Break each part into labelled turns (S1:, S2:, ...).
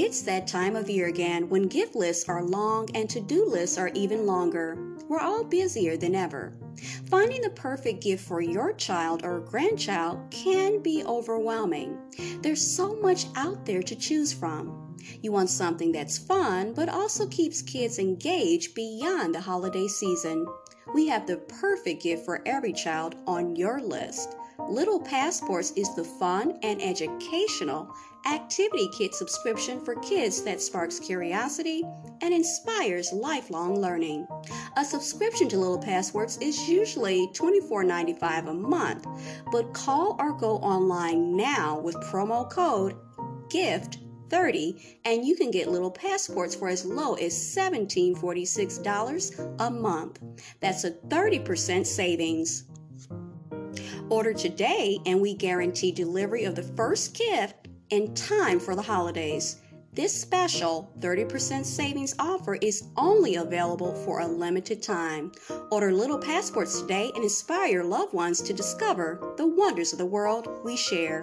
S1: It's that time of year again when gift lists are long and to do lists are even longer. We're all busier than ever. Finding the perfect gift for your child or grandchild can be overwhelming. There's so much out there to choose from. You want something that's fun but also keeps kids engaged beyond the holiday season. We have the perfect gift for every child on your list. Little Passports is the fun and educational activity kit subscription for kids that sparks curiosity and inspires lifelong learning. A subscription to Little Passports is usually $24.95 a month, but call or go online now with promo code GIFT 30 and you can get little passports for as low as $1746 a month. That's a 30% savings. Order today and we guarantee delivery of the first gift in time for the holidays. This special 30% savings offer is only available for a limited time. Order little passports today and inspire your loved ones to discover the wonders of the world we share.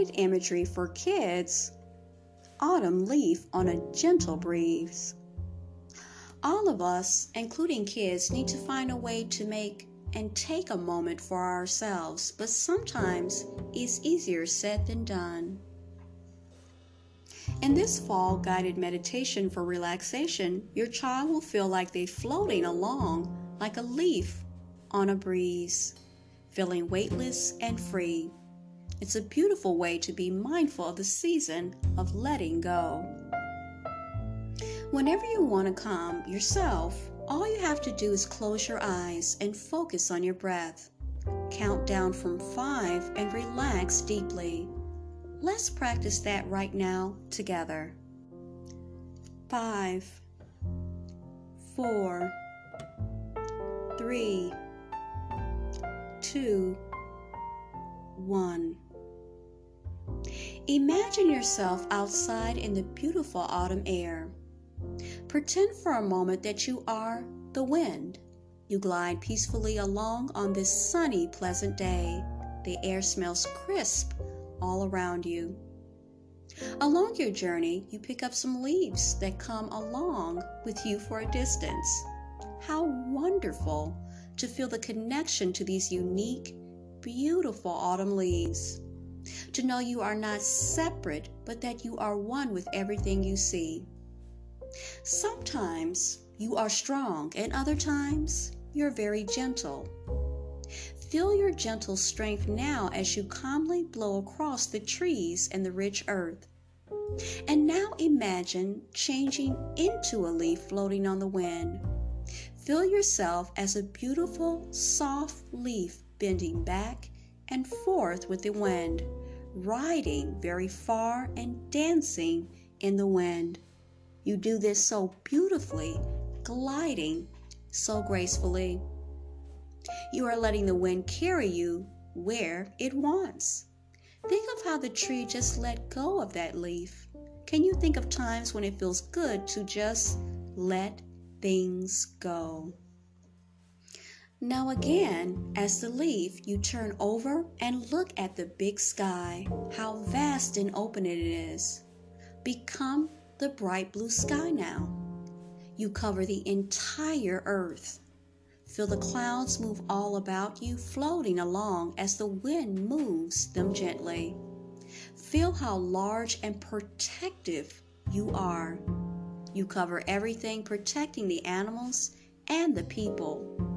S1: Guided imagery for kids Autumn leaf on a gentle breeze. All of us, including kids, need to find a way to make and take a moment for ourselves, but sometimes it's easier said than done. In this fall guided meditation for relaxation, your child will feel like they're floating along like a leaf on a breeze, feeling weightless and free. It's a beautiful way to be mindful of the season of letting go. Whenever you want to calm yourself, all you have to do is close your eyes and focus on your breath. Count down from five and relax deeply. Let's practice that right now together. Five, four, three, two, one. Imagine yourself outside in the beautiful autumn air. Pretend for a moment that you are the wind. You glide peacefully along on this sunny, pleasant day. The air smells crisp all around you. Along your journey, you pick up some leaves that come along with you for a distance. How wonderful to feel the connection to these unique, beautiful autumn leaves to know you are not separate, but that you are one with everything you see. Sometimes you are strong, and other times you're very gentle. Feel your gentle strength now as you calmly blow across the trees and the rich earth. And now imagine changing into a leaf floating on the wind. Feel yourself as a beautiful, soft leaf bending back and forth with the wind, riding very far and dancing in the wind. You do this so beautifully, gliding so gracefully. You are letting the wind carry you where it wants. Think of how the tree just let go of that leaf. Can you think of times when it feels good to just let things go? Now, again, as the leaf, you turn over and look at the big sky, how vast and open it is. Become the bright blue sky now. You cover the entire earth. Feel the clouds move all about you, floating along as the wind moves them gently. Feel how large and protective you are. You cover everything, protecting the animals and the people.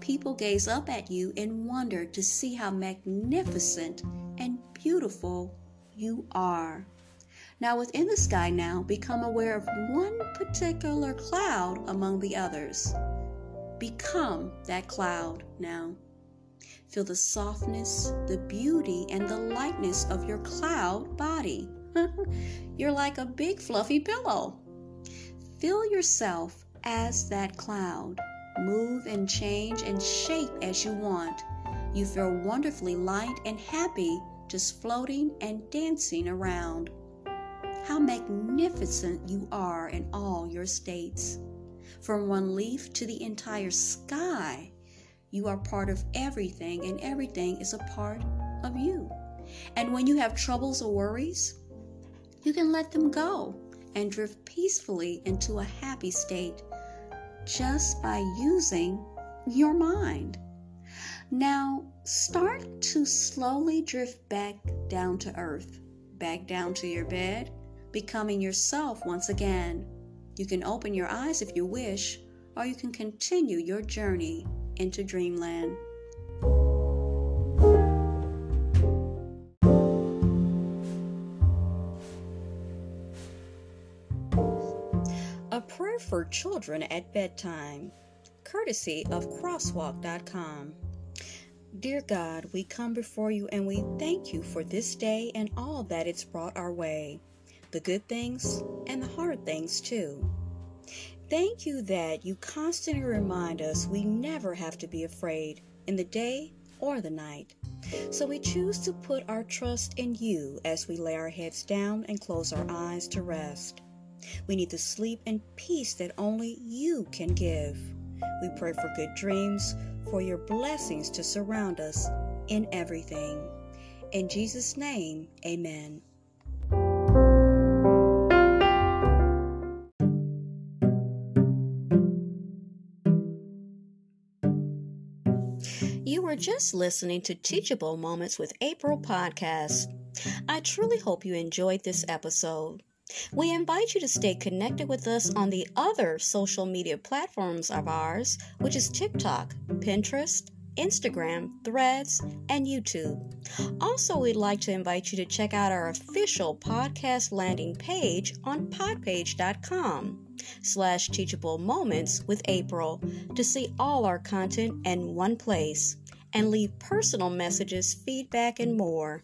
S1: People gaze up at you in wonder to see how magnificent and beautiful you are. Now, within the sky, now become aware of one particular cloud among the others. Become that cloud now. Feel the softness, the beauty, and the lightness of your cloud body. You're like a big fluffy pillow. Feel yourself as that cloud. Move and change and shape as you want. You feel wonderfully light and happy just floating and dancing around. How magnificent you are in all your states. From one leaf to the entire sky, you are part of everything, and everything is a part of you. And when you have troubles or worries, you can let them go and drift peacefully into a happy state just by using your mind. Now, start to slowly drift back down to earth, back down to your bed, becoming yourself once again. You can open your eyes if you wish, or you can continue your journey into dreamland. Prayer for children at bedtime, courtesy of crosswalk.com. Dear God, we come before you and we thank you for this day and all that it's brought our way, the good things and the hard things too. Thank you that you constantly remind us we never have to be afraid in the day or the night. So we choose to put our trust in you as we lay our heads down and close our eyes to rest. We need the sleep and peace that only you can give. We pray for good dreams, for your blessings to surround us in everything. In Jesus' name, amen. You were just listening to Teachable Moments with April podcast. I truly hope you enjoyed this episode. We invite you to stay connected with us on the other social media platforms of ours, which is TikTok, Pinterest, Instagram, Threads, and YouTube. Also, we'd like to invite you to check out our official podcast landing page on podpage.com slash teachable moments with April to see all our content in one place and leave personal messages, feedback, and more.